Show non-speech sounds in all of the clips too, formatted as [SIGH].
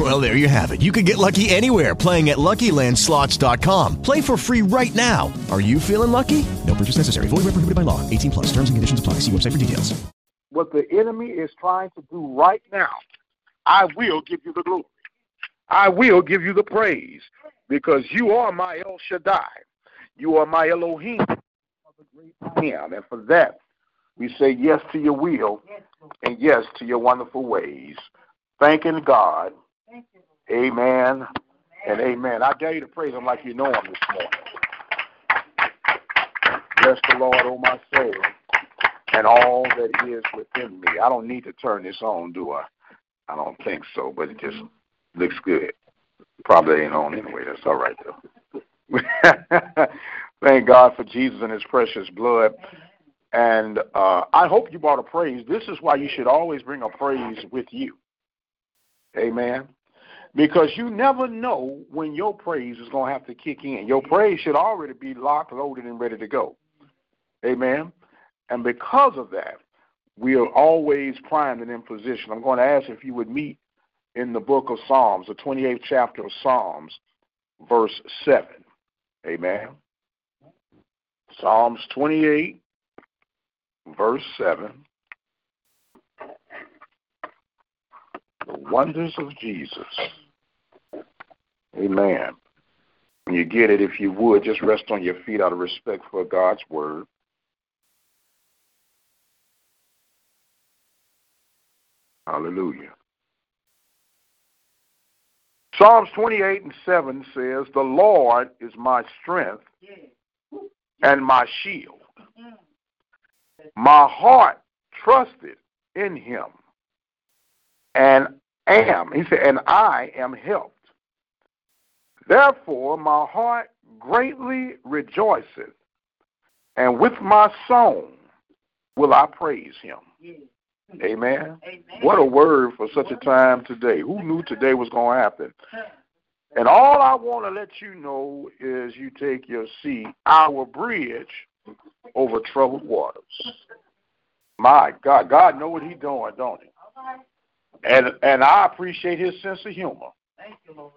Well, there you have it. You can get lucky anywhere playing at LuckyLandSlots.com. Play for free right now. Are you feeling lucky? No purchase necessary. Void where prohibited by law. 18 plus. Terms and conditions apply. See website for details. What the enemy is trying to do right now, I will give you the glory. I will give you the praise because you are my El Shaddai. You are my Elohim. And for that, we say yes to your will and yes to your wonderful ways. Thanking God. Amen and amen. I dare you to praise him like you know him this morning. Bless the Lord, O my soul, and all that is within me. I don't need to turn this on, do I? I don't think so, but it just looks good. Probably ain't on anyway. That's all right, though. [LAUGHS] Thank God for Jesus and his precious blood. And uh, I hope you brought a praise. This is why you should always bring a praise with you. Amen. Because you never know when your praise is going to have to kick in. Your praise should already be locked, loaded, and ready to go. Amen. And because of that, we are always primed and in position. I'm going to ask if you would meet in the book of Psalms, the 28th chapter of Psalms, verse 7. Amen. Psalms 28, verse 7. The wonders of Jesus. Amen. You get it, if you would, just rest on your feet out of respect for God's word. Hallelujah. Psalms 28 and 7 says, The Lord is my strength and my shield. My heart trusted in him and am, he said, and I am helped. Therefore, my heart greatly rejoiceth, and with my song will I praise him. Amen. Amen. What a word for such a time today. Who knew today was going to happen? And all I want to let you know is you take your seat, our bridge over troubled waters. My God, God know what He's doing, don't He? And and I appreciate His sense of humor. Thank you, Lord.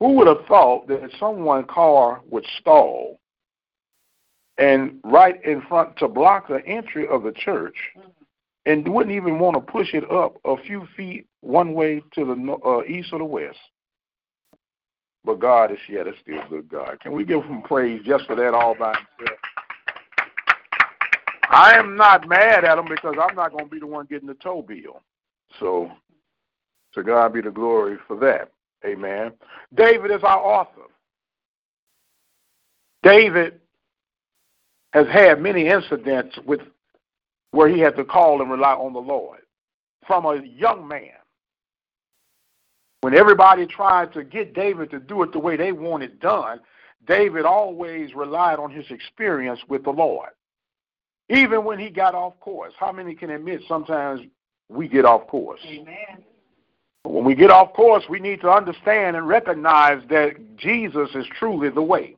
Who would have thought that someone car would stall and right in front to block the entry of the church? Mm-hmm and wouldn't even want to push it up a few feet one way to the uh, east or the west. But God is yet a still good God. Can we give him praise just for that all by himself? I am not mad at him because I'm not going to be the one getting the tow bill. So, to God be the glory for that. Amen. David is our author. David has had many incidents with where he had to call and rely on the Lord from a young man. When everybody tried to get David to do it the way they want it done, David always relied on his experience with the Lord. Even when he got off course. How many can admit sometimes we get off course? Amen. When we get off course, we need to understand and recognize that Jesus is truly the way.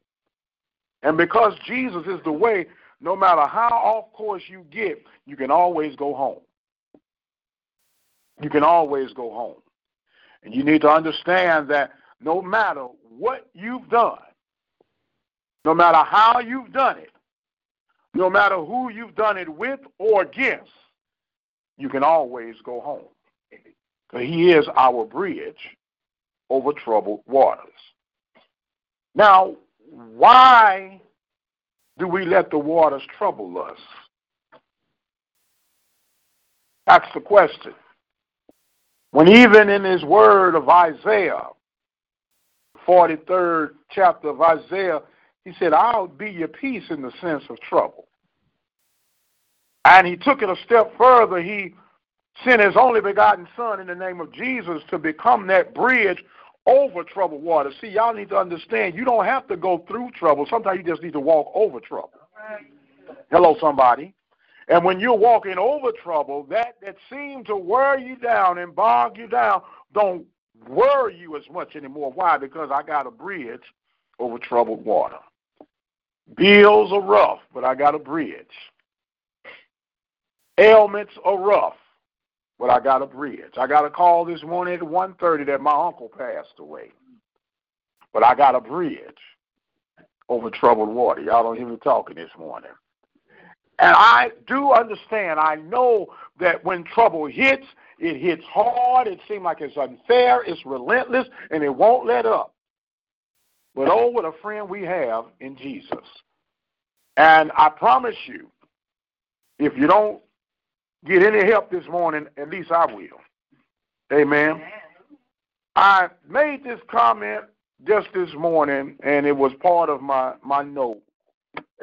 And because Jesus is the way, no matter how off course you get, you can always go home. You can always go home. And you need to understand that no matter what you've done, no matter how you've done it, no matter who you've done it with or against, you can always go home. He is our bridge over troubled waters. Now, why do we let the waters trouble us? That's the question. When even in his word of Isaiah, 43rd chapter of Isaiah, he said, I'll be your peace in the sense of trouble. And he took it a step further. He sent his only begotten Son in the name of Jesus to become that bridge over troubled water. See, y'all need to understand you don't have to go through trouble. Sometimes you just need to walk over trouble. Hello, somebody. And when you're walking over trouble, that that seemed to wear you down and bog you down, don't worry you as much anymore. Why? Because I got a bridge over troubled water. Bills are rough, but I got a bridge. Ailments are rough, but I got a bridge. I got a call this morning at 1.30 that my uncle passed away. But I got a bridge over troubled water. Y'all don't hear me talking this morning. And I do understand, I know that when trouble hits, it hits hard, it seems like it's unfair, it's relentless, and it won't let up. But oh, what a friend we have in Jesus. And I promise you, if you don't get any help this morning, at least I will. Amen. I made this comment just this morning, and it was part of my, my note.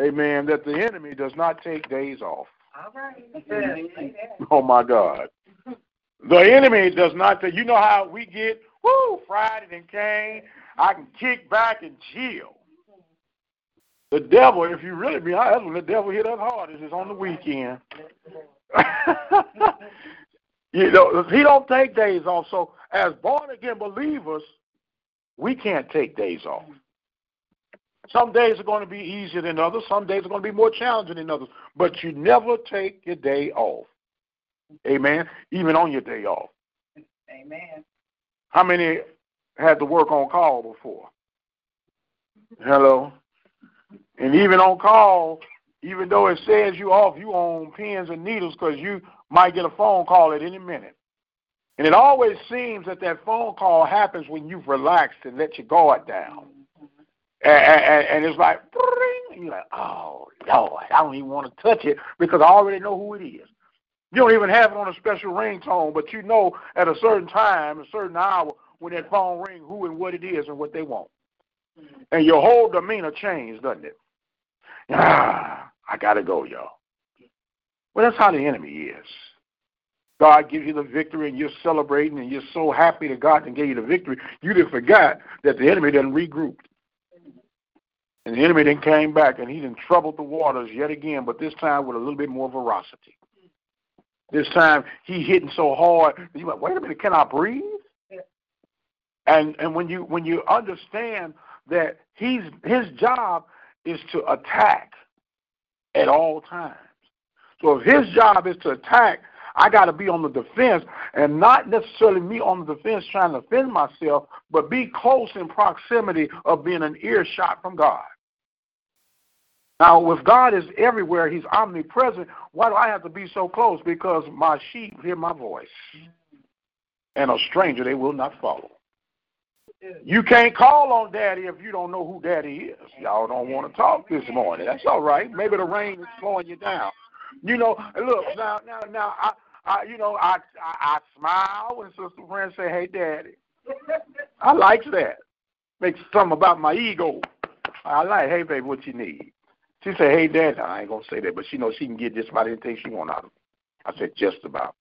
Amen. That the enemy does not take days off. All right. [LAUGHS] Oh my God. The enemy does not take you know how we get whoo Friday and came, I can kick back and chill. The devil, if you really be honest, when the devil hit us hard is on the weekend. [LAUGHS] you know, he don't take days off. So as born again believers, we can't take days off. Some days are going to be easier than others. Some days are going to be more challenging than others. But you never take your day off. Amen. Even on your day off. Amen. How many had to work on call before? Hello. And even on call, even though it says you off, you on pins and needles because you might get a phone call at any minute. And it always seems that that phone call happens when you've relaxed and let your guard down. And, and, and it's like, and you're like, oh, Lord, I don't even want to touch it because I already know who it is. You don't even have it on a special ringtone, but you know at a certain time, a certain hour, when that phone rings, who and what it is and what they want. And your whole demeanor changes, doesn't it? Ah, I got to go, y'all. Well, that's how the enemy is. God gives you the victory and you're celebrating and you're so happy that God can give you the victory. You didn't forget that the enemy didn't regroup. And the enemy then came back and he then troubled the waters yet again, but this time with a little bit more veracity. This time he hitting so hard, you like, wait a minute, can I breathe? And and when you when you understand that he's his job is to attack at all times. So if his job is to attack, I got to be on the defense and not necessarily me on the defense trying to defend myself, but be close in proximity of being an earshot from God. Now, if God is everywhere, He's omnipresent, why do I have to be so close? Because my sheep hear my voice, and a stranger they will not follow. You can't call on daddy if you don't know who daddy is. Y'all don't want to talk this morning. That's all right. Maybe the rain is slowing you down. You know, look now, now, now. I, I, you know, I, I, I smile when sister friends say, "Hey, daddy." I like that. Makes something about my ego. I like, "Hey, baby, what you need?" She said, "Hey, daddy." I ain't gonna say that, but she knows she can get just about anything she want out of. I said, "Just about."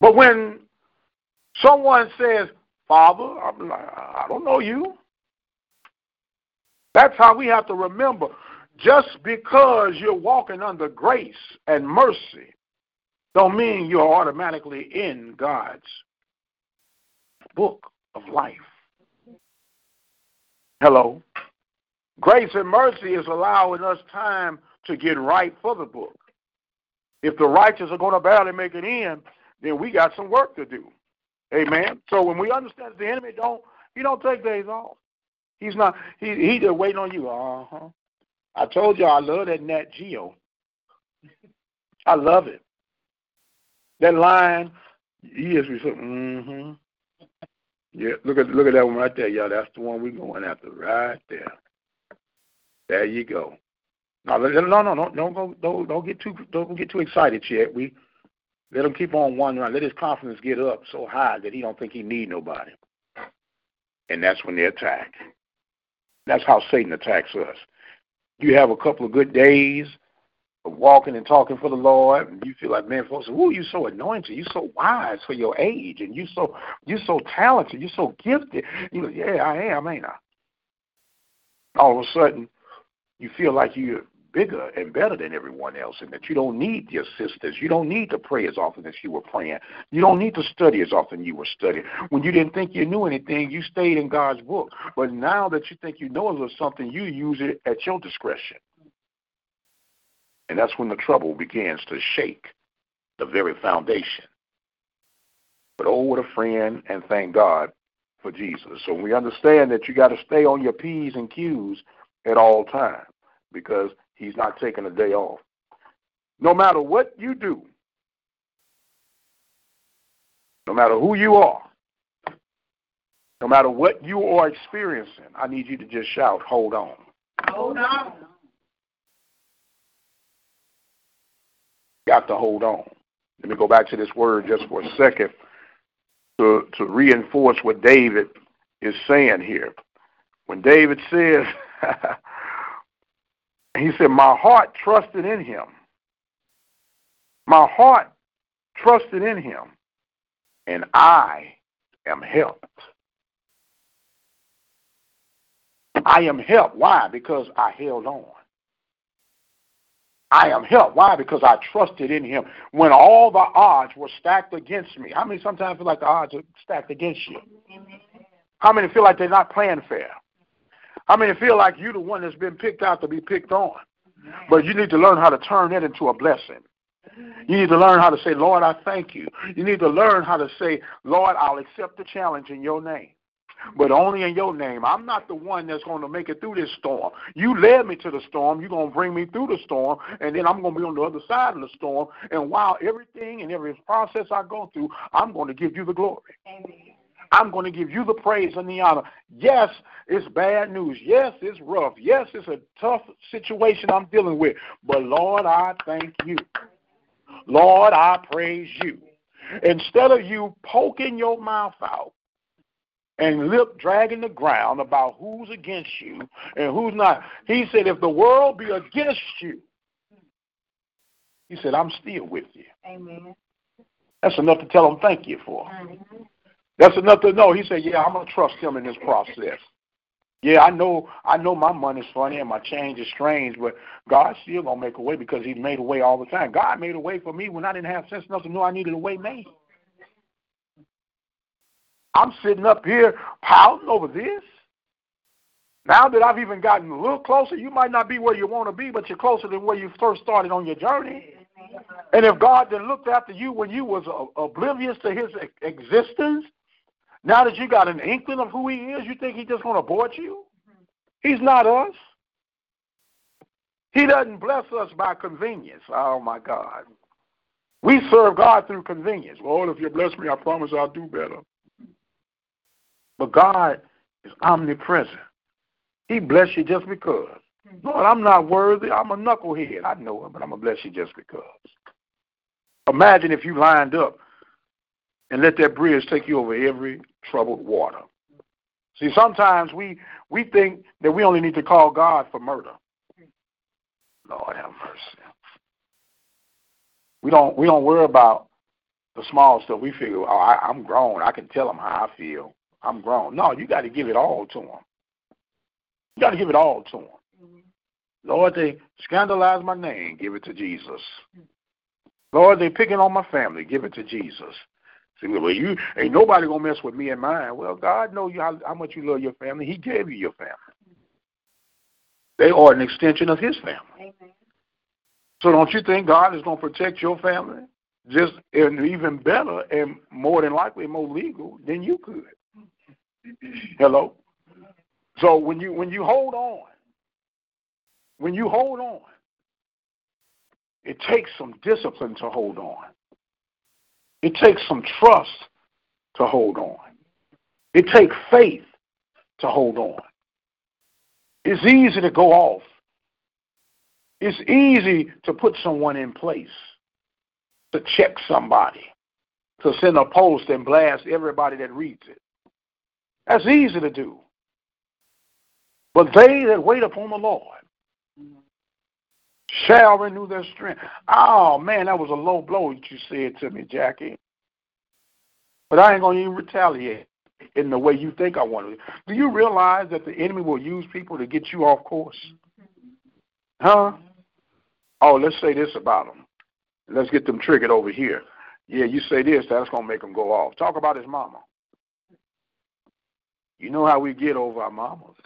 But when someone says, Father, I'm like, I don't know you. That's how we have to remember. Just because you're walking under grace and mercy, don't mean you're automatically in God's book of life. Hello. Grace and mercy is allowing us time to get right for the book. If the righteous are going to barely make it in, then we got some work to do. Amen. So when we understand the enemy don't he don't take days off. He's not he he just waiting on you. Uh-huh. I told you I love that Nat Geo. I love it. That line, he is mm-hmm. Yeah, look at look at that one right there, y'all. That's the one we're going after right there. There you go. No, no, no, no, don't go, don't, don't get too, don't get too excited yet. We let him keep on wondering. Let his confidence get up so high that he don't think he need nobody. And that's when they attack. That's how Satan attacks us. You have a couple of good days of walking and talking for the Lord, and you feel like, man, folks, ooh, you're so anointed, you're so wise for your age, and you're so you're so talented, you're so gifted. You know, yeah, I am, ain't I? All of a sudden, you feel like you're bigger and better than everyone else and that you don't need your sisters. You don't need to pray as often as you were praying. You don't need to study as often you were studying. When you didn't think you knew anything, you stayed in God's book. But now that you think you know of something, you use it at your discretion. And that's when the trouble begins to shake the very foundation. But oh, what a friend, and thank God for Jesus. So we understand that you got to stay on your P's and Q's at all times because he's not taking a day off. No matter what you do, no matter who you are, no matter what you are experiencing, I need you to just shout, hold on. Hold on. Got to hold on. Let me go back to this word just for a second to, to reinforce what David is saying here. When David says, [LAUGHS] he said, My heart trusted in him. My heart trusted in him, and I am helped. I am helped. Why? Because I held on. I am helped. Why? Because I trusted in him when all the odds were stacked against me. How many sometimes feel like the odds are stacked against you? How many feel like they're not playing fair? How many feel like you're the one that's been picked out to be picked on? But you need to learn how to turn that into a blessing. You need to learn how to say, Lord, I thank you. You need to learn how to say, Lord, I'll accept the challenge in your name but only in your name. I'm not the one that's going to make it through this storm. You led me to the storm. You're going to bring me through the storm, and then I'm going to be on the other side of the storm. And while everything and every process I go through, I'm going to give you the glory. Amen. I'm going to give you the praise and the honor. Yes, it's bad news. Yes, it's rough. Yes, it's a tough situation I'm dealing with. But Lord, I thank you. Lord, I praise you. Instead of you poking your mouth out and lip dragging the ground about who's against you and who's not. He said, if the world be against you, he said, I'm still with you. Amen. That's enough to tell them thank you for. Mm-hmm. That's enough to know. He said, Yeah, I'm gonna trust him in this process. Yeah, I know I know my money's funny and my change is strange, but God's still gonna make a way because He made a way all the time. God made a way for me when I didn't have sense enough to know I needed a way made. I'm sitting up here pouting over this. Now that I've even gotten a little closer, you might not be where you want to be, but you're closer than where you first started on your journey. And if God then looked after you when you was oblivious to His existence, now that you got an inkling of who He is, you think He's just going to abort you? He's not us. He doesn't bless us by convenience. Oh my God. We serve God through convenience. Lord, if you bless me, I promise I'll do better. But God is omnipresent. He bless you just because. Lord, I'm not worthy. I'm a knucklehead. I know it, but I'm going to bless you just because. Imagine if you lined up and let that bridge take you over every troubled water. See, sometimes we, we think that we only need to call God for murder. Lord have mercy. We don't we don't worry about the small stuff. We figure, oh, I, I'm grown. I can tell them how I feel. I'm grown. No, you got to give it all to them. You got to give it all to them. Lord, they scandalize my name. Give it to Jesus. Lord, they picking on my family. Give it to Jesus. See, well, you ain't nobody gonna mess with me and mine. Well, God knows you how, how much you love your family. He gave you your family. They are an extension of His family. Amen. So don't you think God is gonna protect your family just and even better and more than likely more legal than you could? Hello. So when you when you hold on, when you hold on, it takes some discipline to hold on. It takes some trust to hold on. It takes faith to hold on. It's easy to go off. It's easy to put someone in place, to check somebody, to send a post and blast everybody that reads it. That's easy to do. But they that wait upon the Lord shall renew their strength. Oh man, that was a low blow that you said to me, Jackie. But I ain't gonna even retaliate in the way you think I want to. Do you realize that the enemy will use people to get you off course? Huh? Oh, let's say this about them. Let's get them triggered over here. Yeah, you say this, that's to make them go off. Talk about his mama. You know how we get over our mamas.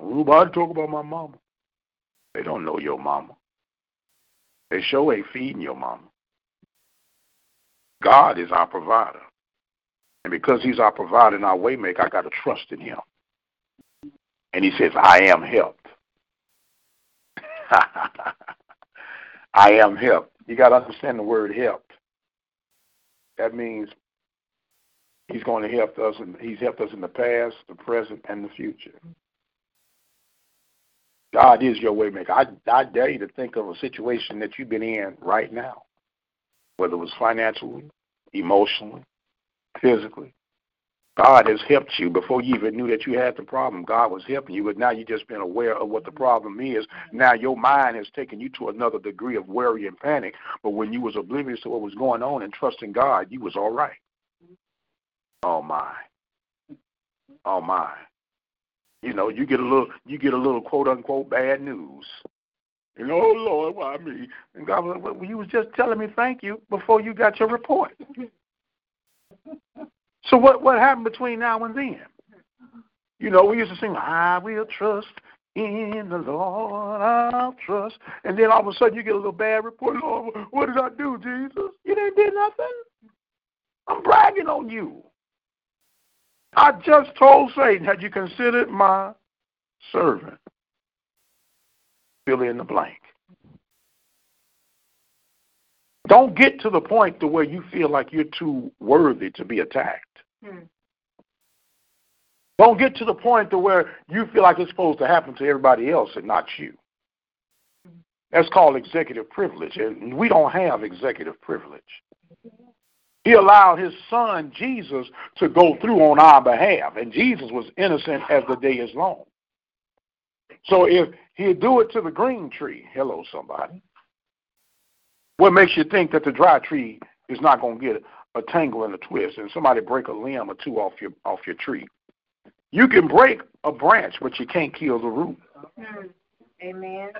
Nobody talk about my mama. They don't know your mama. They sure ain't feeding your mama. God is our provider. And because he's our provider and our waymaker, I got to trust in him. And he says, I am helped. [LAUGHS] I am helped. You got to understand the word helped. That means he's going to help us, and he's helped us in the past, the present, and the future. God is your waymaker. I, I dare you to think of a situation that you've been in right now, whether it was financially, emotionally, physically. God has helped you before you even knew that you had the problem. God was helping you, but now you've just been aware of what the problem is. Now your mind has taken you to another degree of worry and panic. But when you was oblivious to what was going on and trusting God, you was all right. Oh my. Oh my. You know, you get a little you get a little quote unquote bad news. You know, oh Lord, why me? And God was like, well, you was just telling me thank you before you got your report. [LAUGHS] so what what happened between now and then? You know, we used to sing, I will trust in the Lord, I'll trust. And then all of a sudden you get a little bad report. Lord, what did I do, Jesus? You didn't do nothing. I'm bragging on you. I just told Satan, had you considered my servant? Fill in the blank. Don't get to the point to where you feel like you're too worthy to be attacked. Hmm. Don't get to the point to where you feel like it's supposed to happen to everybody else and not you. That's called executive privilege, and we don't have executive privilege. He allowed his son Jesus to go through on our behalf, and Jesus was innocent as the day is long. So if he'd do it to the green tree, hello somebody, what makes you think that the dry tree is not going to get a tangle and a twist, and somebody break a limb or two off your off your tree? You can break a branch, but you can't kill the root. Hmm. Amen.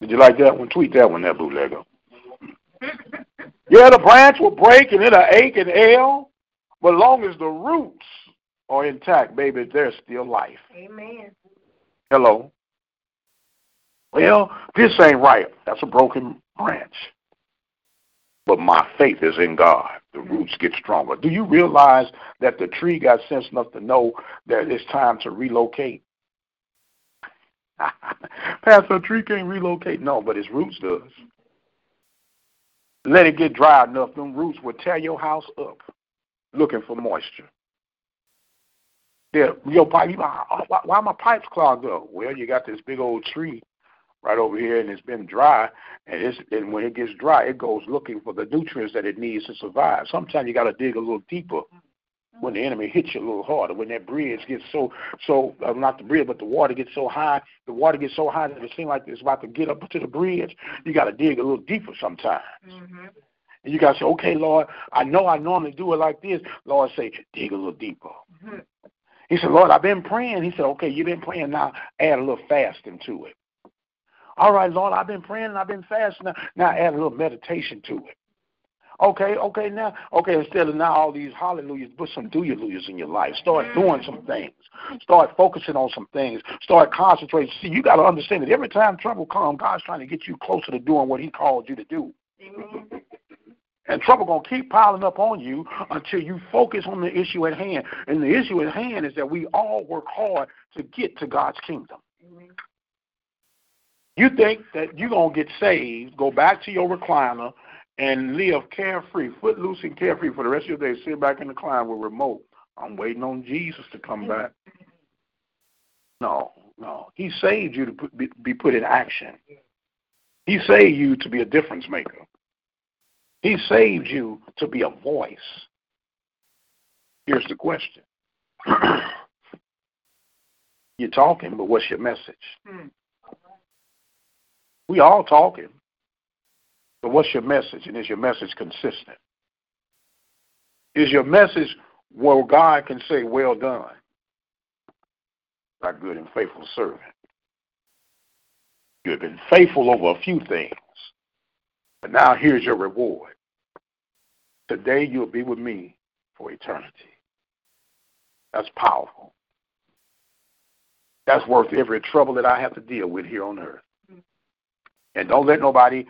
Did you like that one? Tweet that one, that bootlegger. [LAUGHS] Yeah, the branch will break and it'll ache and ail, but long as the roots are intact, baby, there's still life. Amen. Hello. Well, this ain't right. That's a broken branch. But my faith is in God. The roots get stronger. Do you realize that the tree got sense enough to know that it's time to relocate? [LAUGHS] Pastor, a tree can't relocate. No, but its roots does. Let it get dry enough, them roots will tear your house up looking for moisture. Yeah, your pipe, oh, why, why my pipes clogged up? Well, you got this big old tree right over here, and it's been dry, and it's and when it gets dry, it goes looking for the nutrients that it needs to survive. Sometimes you got to dig a little deeper when the enemy hits you a little harder, when that bridge gets so so uh, not the bridge, but the water gets so high, the water gets so high that it seems like it's about to get up to the bridge. You got to dig a little deeper sometimes. Mm-hmm. And you got to say, okay, Lord, I know I normally do it like this. Lord say, dig a little deeper. Mm-hmm. He said, Lord, I've been praying. He said, okay, you've been praying now. Add a little fasting to it. All right, Lord, I've been praying and I've been fasting. Now, now add a little meditation to it. Okay, okay, now, okay, instead of now all these hallelujahs, put some do hallelujahs in your life. Start mm. doing some things. Start focusing on some things. Start concentrating. See, you got to understand that every time trouble comes, God's trying to get you closer to doing what He called you to do. Amen. And trouble gonna keep piling up on you until you focus on the issue at hand. And the issue at hand is that we all work hard to get to God's kingdom. Amen. You think that you're gonna get saved, go back to your recliner, and live carefree, footloose and carefree for the rest of your day. Sit back in the cloud with remote. I'm waiting on Jesus to come back. No, no. He saved you to put, be, be put in action. He saved you to be a difference maker. He saved you to be a voice. Here's the question. [CLEARS THROAT] You're talking, but what's your message? Hmm. We all talking, but what's your message? And is your message consistent? Is your message where God can say, Well done, thy good and faithful servant? You have been faithful over a few things. But now here's your reward. Today you'll be with me for eternity. That's powerful. That's worth every trouble that I have to deal with here on earth. Mm-hmm. And don't let nobody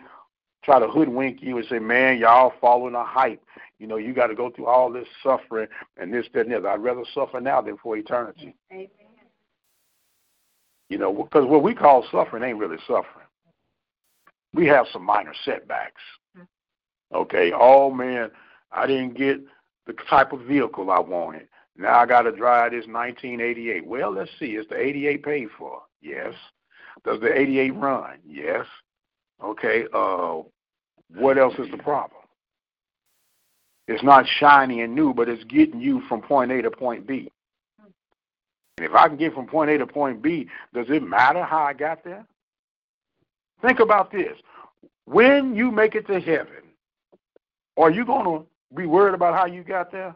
try to hoodwink you and say, man, y'all following a hype. You know, you got to go through all this suffering and this, that, and this. I'd rather suffer now than for eternity. Amen. You know, because what we call suffering ain't really suffering. We have some minor setbacks. Mm-hmm. Okay, oh man, I didn't get the type of vehicle I wanted. Now I got to drive this 1988. Well, let's see. Is the 88 paid for? Yes. Does the 88 run? Yes. Okay. Uh, what else is the problem? It's not shiny and new, but it's getting you from point A to point B. And if I can get from point A to point B, does it matter how I got there? Think about this. When you make it to heaven, are you going to be worried about how you got there?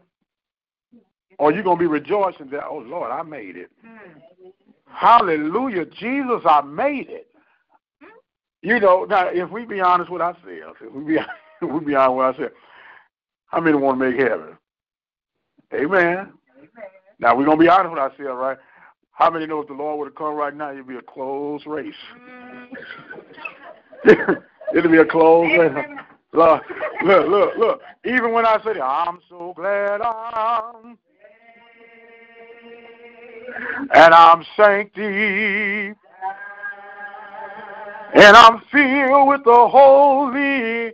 Or are you going to be rejoicing that, oh, Lord, I made it? Hallelujah. Jesus, I made it. You know, now, if we be honest with ourselves, if we be, [LAUGHS] if we be honest with ourselves, how many want to make heaven? Amen. Now, we're going to be honest with ourselves, right? How many know if the Lord would have come right now, it'd be a close race? Mm. [LAUGHS] it'd be a close race. Look, look, look, look. Even when I say, I'm so glad I'm and I'm sanctified and I'm filled with the Holy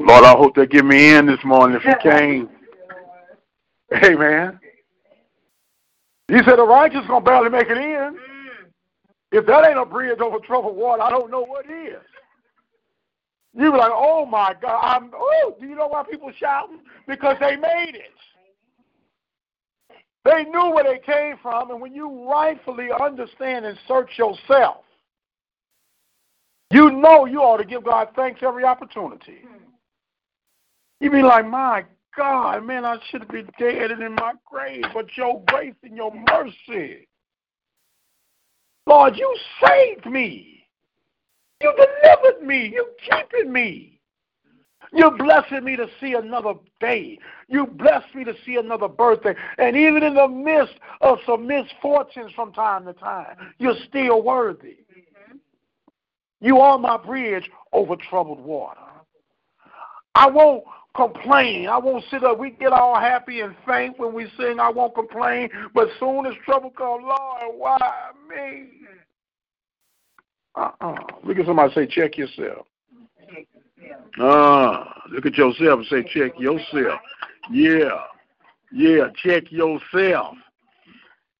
Lord, I hope they get me in this morning if you can. Amen. You said the righteous gonna barely make it in. If that ain't a bridge over troubled water, I don't know what is. You be like, oh my God, I'm oh, do you know why people shouting? Because they made it. They knew where they came from, and when you rightfully understand and search yourself, you know you ought to give God thanks every opportunity. Hmm. You be like, my God, man, I should have been dead and in my grave, but your grace and your mercy. Lord, you saved me. You delivered me. You keeping me. You blessing me to see another day. You blessed me to see another birthday. And even in the midst of some misfortunes from time to time, you're still worthy. You are my bridge over troubled water. I won't complain. I won't sit up. We get all happy and faint when we sing. I won't complain. But soon as trouble comes, Lord, why me? Uh-uh. Look at somebody say, check yourself. Ah, look at yourself and say, check yourself. Yeah. Yeah, check yourself.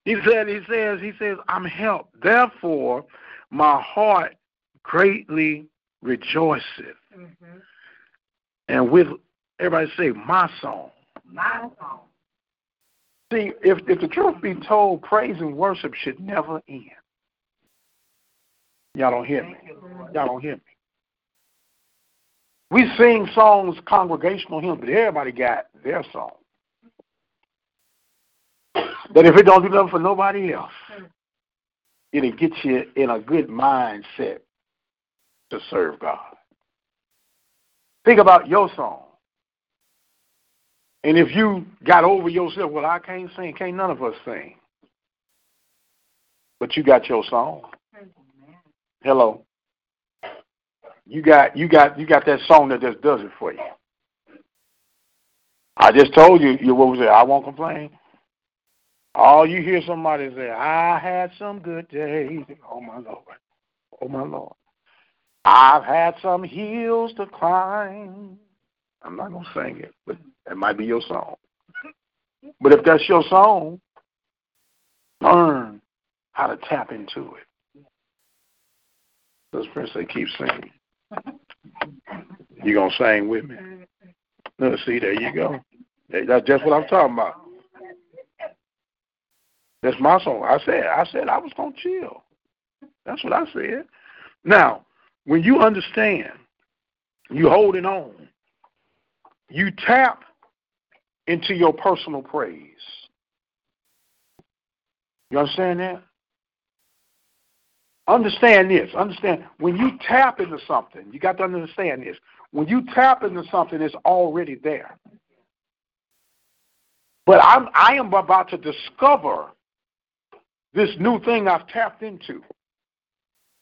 He said, he says, he says, I'm helped. Therefore, my heart greatly rejoiceth. Mm-hmm. And with everybody say, my song. My song. See, if if the truth be told, praise and worship should never end. Y'all don't hear me. Y'all don't hear me. We sing songs, congregational hymns, but everybody got their song. But if it don't do nothing for nobody else, it'll get you in a good mindset to serve God. Think about your song. And if you got over yourself, well, I can't sing, can't none of us sing. But you got your song. Hello. You got you got you got that song that just does it for you. I just told you, you what was it? I won't complain. All you hear somebody say, I had some good days. Oh my Lord. Oh my Lord. I've had some hills to climb. I'm not gonna sing it, but it might be your song. [LAUGHS] But if that's your song, learn how to tap into it. Those friends say keep singing. You gonna sing with me? No, see, there you go. That's just what I'm talking about. That's my song. I said, I said I was gonna chill. That's what I said. Now, when you understand, you holding on, you tap into your personal praise. You understand that? Understand this. Understand when you tap into something, you got to understand this. When you tap into something, it's already there. But I'm I am about to discover this new thing I've tapped into.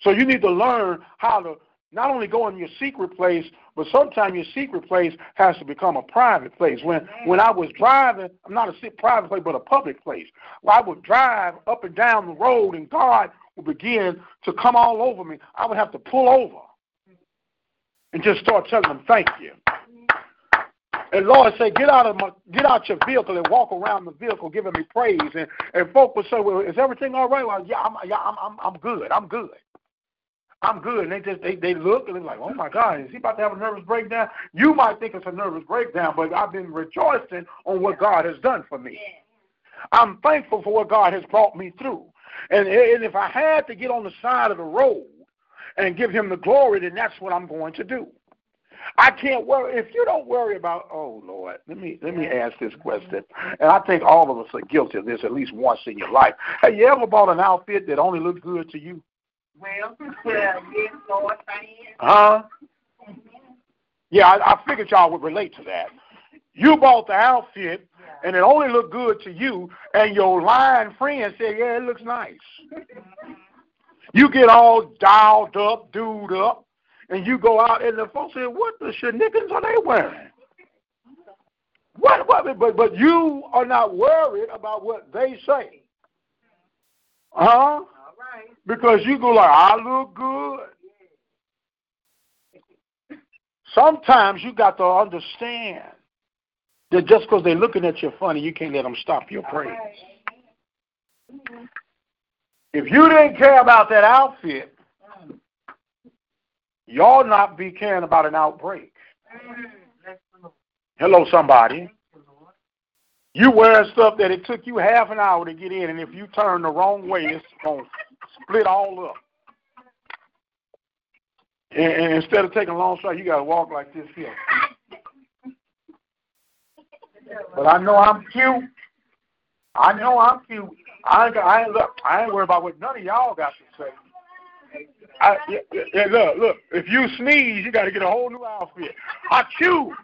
So you need to learn how to not only go in your secret place, but sometimes your secret place has to become a private place. When when I was driving, I'm not a private place, but a public place. Where I would drive up and down the road, and God would begin to come all over me. I would have to pull over and just start telling them thank you. And Lord say, get out of my, get out your vehicle and walk around the vehicle giving me praise. And and folk would say, well, is everything all right? Well, yeah, I'm yeah, I'm I'm, I'm good. I'm good. I'm good. And they just they, they look and they're like, oh my God, is he about to have a nervous breakdown? You might think it's a nervous breakdown, but I've been rejoicing on what God has done for me. I'm thankful for what God has brought me through. And, and if I had to get on the side of the road and give him the glory, then that's what I'm going to do. I can't worry if you don't worry about oh Lord, let me let me ask this question. And I think all of us are guilty of this at least once in your life. Have you ever bought an outfit that only looked good to you? Well, [LAUGHS] yes, Lord, Huh? Yeah, I, I figured y'all would relate to that. You bought the outfit and it only looked good to you, and your lying friend said, Yeah, it looks nice. [LAUGHS] you get all dialed up, dude up, and you go out and the folks say, What the shenanigans are they wearing? What what but but you are not worried about what they say. Huh? Because you go like, I look good. Sometimes you got to understand that just because they're looking at you funny, you can't let them stop your praise. If you didn't care about that outfit, y'all not be caring about an outbreak. Hello, somebody. You wearing stuff that it took you half an hour to get in, and if you turn the wrong way, it's going to split all up. And, and instead of taking a long shot, you got to walk like this here. But I know I'm cute. I know I'm cute. I ain't, I ain't look. I ain't worried about what none of y'all got to say. I, yeah, yeah, look, look. If you sneeze, you got to get a whole new outfit. [LAUGHS] I chew.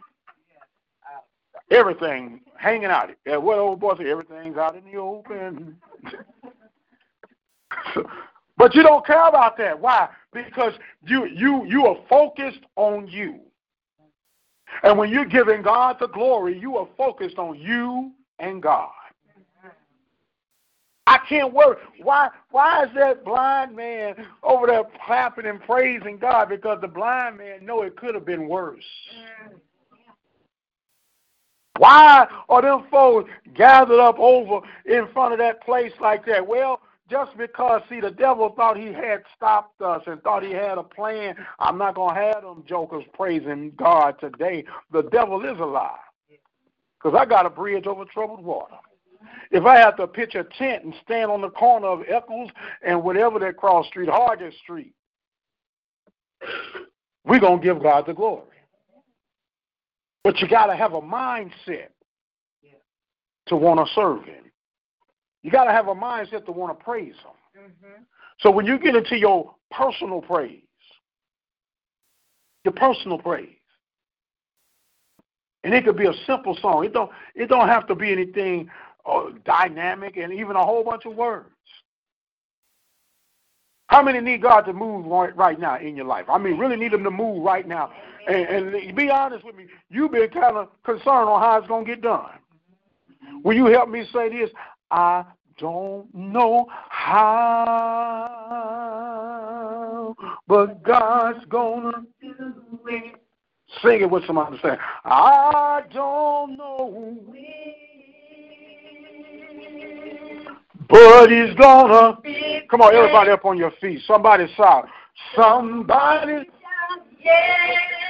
Everything hanging out. Yeah, what old boy? Everything's out in the open. [LAUGHS] but you don't care about that. Why? Because you you you are focused on you. And when you're giving God the glory, you are focused on you and God. I can't worry. Why why is that blind man over there clapping and praising God? Because the blind man know it could have been worse. Why are them folks gathered up over in front of that place like that? Well, just because, see, the devil thought he had stopped us and thought he had a plan. I'm not going to have them jokers praising God today. The devil is alive. Because I got a bridge over troubled water. If I have to pitch a tent and stand on the corner of Eccles and whatever that cross street, Hargett Street, we're going to give God the glory. But you got to have a mindset to want to serve Him. You got to have a mindset to want to praise Him. Mm-hmm. So when you get into your personal praise, your personal praise, and it could be a simple song. It don't. It don't have to be anything uh, dynamic and even a whole bunch of words. How many need God to move right, right now in your life? I mean, really need Him to move right now. And, and be honest with me, you've been kind of concerned on how it's going to get done. Will you help me say this? I don't know how, but God's gonna do it. Sing it with some understanding. I don't know, but He's gonna. Come on, everybody up on your feet. Somebody shout. Somebody. Yeah.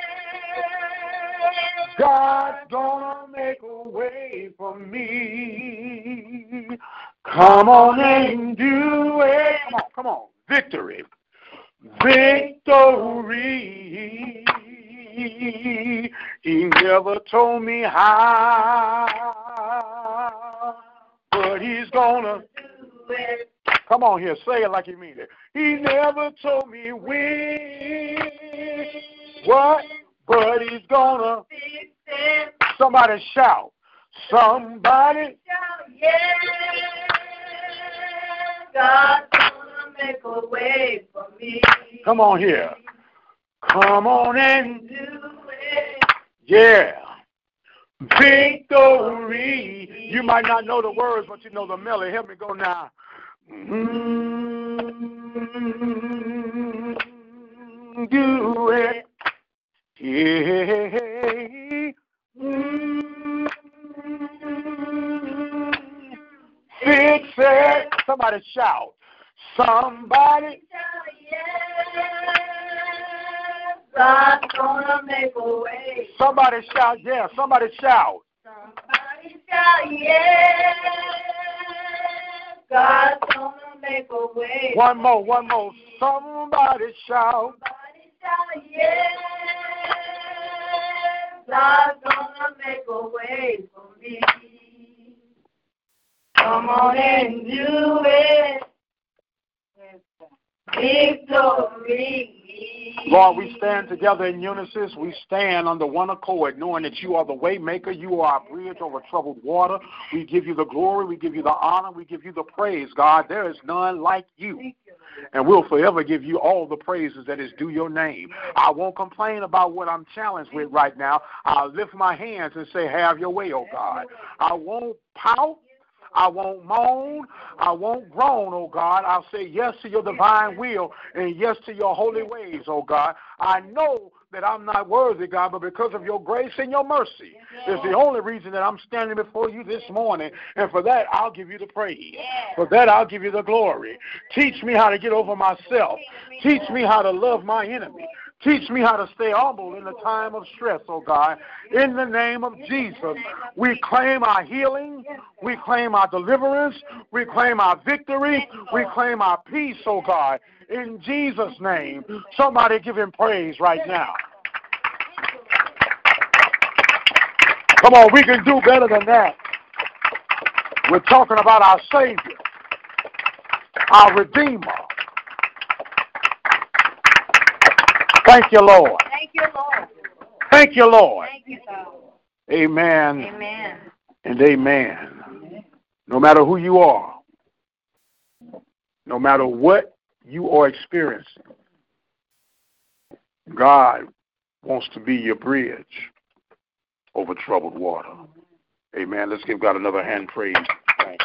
God's gonna make a way for me. Come on and do it. Come on, come on. Victory. Victory. He never told me how, but he's gonna. Come on here, say it like you mean it. He never told me when, what, but he's gonna. Somebody shout. Somebody. Shout, yeah, God's gonna make a way for me. Come on here. Come on and Do it. yeah. Victory. You might not know the words, but you know the melody. Help me go now. Mm, Do it. Yeah. Mm, Fix it. Somebody shout. Somebody. God's gonna make a way. Somebody shout. Yeah. Somebody shout. Somebody shout, yeah. God's gonna make a way. One more. One more. Somebody shout. Somebody shout, yeah. Gonna make a way for me. Come on and do it. Victory. Lord, we stand together in unison. We stand under one accord, knowing that you are the waymaker. You are our bridge over troubled water. We give you the glory. We give you the honor. We give you the praise, God. There is none like you. And we'll forever give you all the praises that is due your name. I won't complain about what I'm challenged with right now. I'll lift my hands and say, Have your way, oh God. I won't pout. I won't moan. I won't groan, oh God. I'll say yes to your divine will and yes to your holy ways, oh God. I know that I'm not worthy, God, but because of your grace and your mercy is the only reason that I'm standing before you this morning. And for that, I'll give you the praise. For that, I'll give you the glory. Teach me how to get over myself. Teach me how to love my enemy. Teach me how to stay humble in the time of stress, oh God. In the name of Jesus, we claim our healing, we claim our deliverance, we claim our victory, we claim our peace, oh God. In Jesus' name, somebody give him praise right now. Come on, we can do better than that. We're talking about our Savior, our Redeemer. Thank you, Lord. Thank you, Lord. Thank you, Lord. Thank you, God. Amen Amen. and amen. No matter who you are, no matter what you are experiencing, God wants to be your bridge over troubled water. Amen. Let's give God another hand praise. Thanks.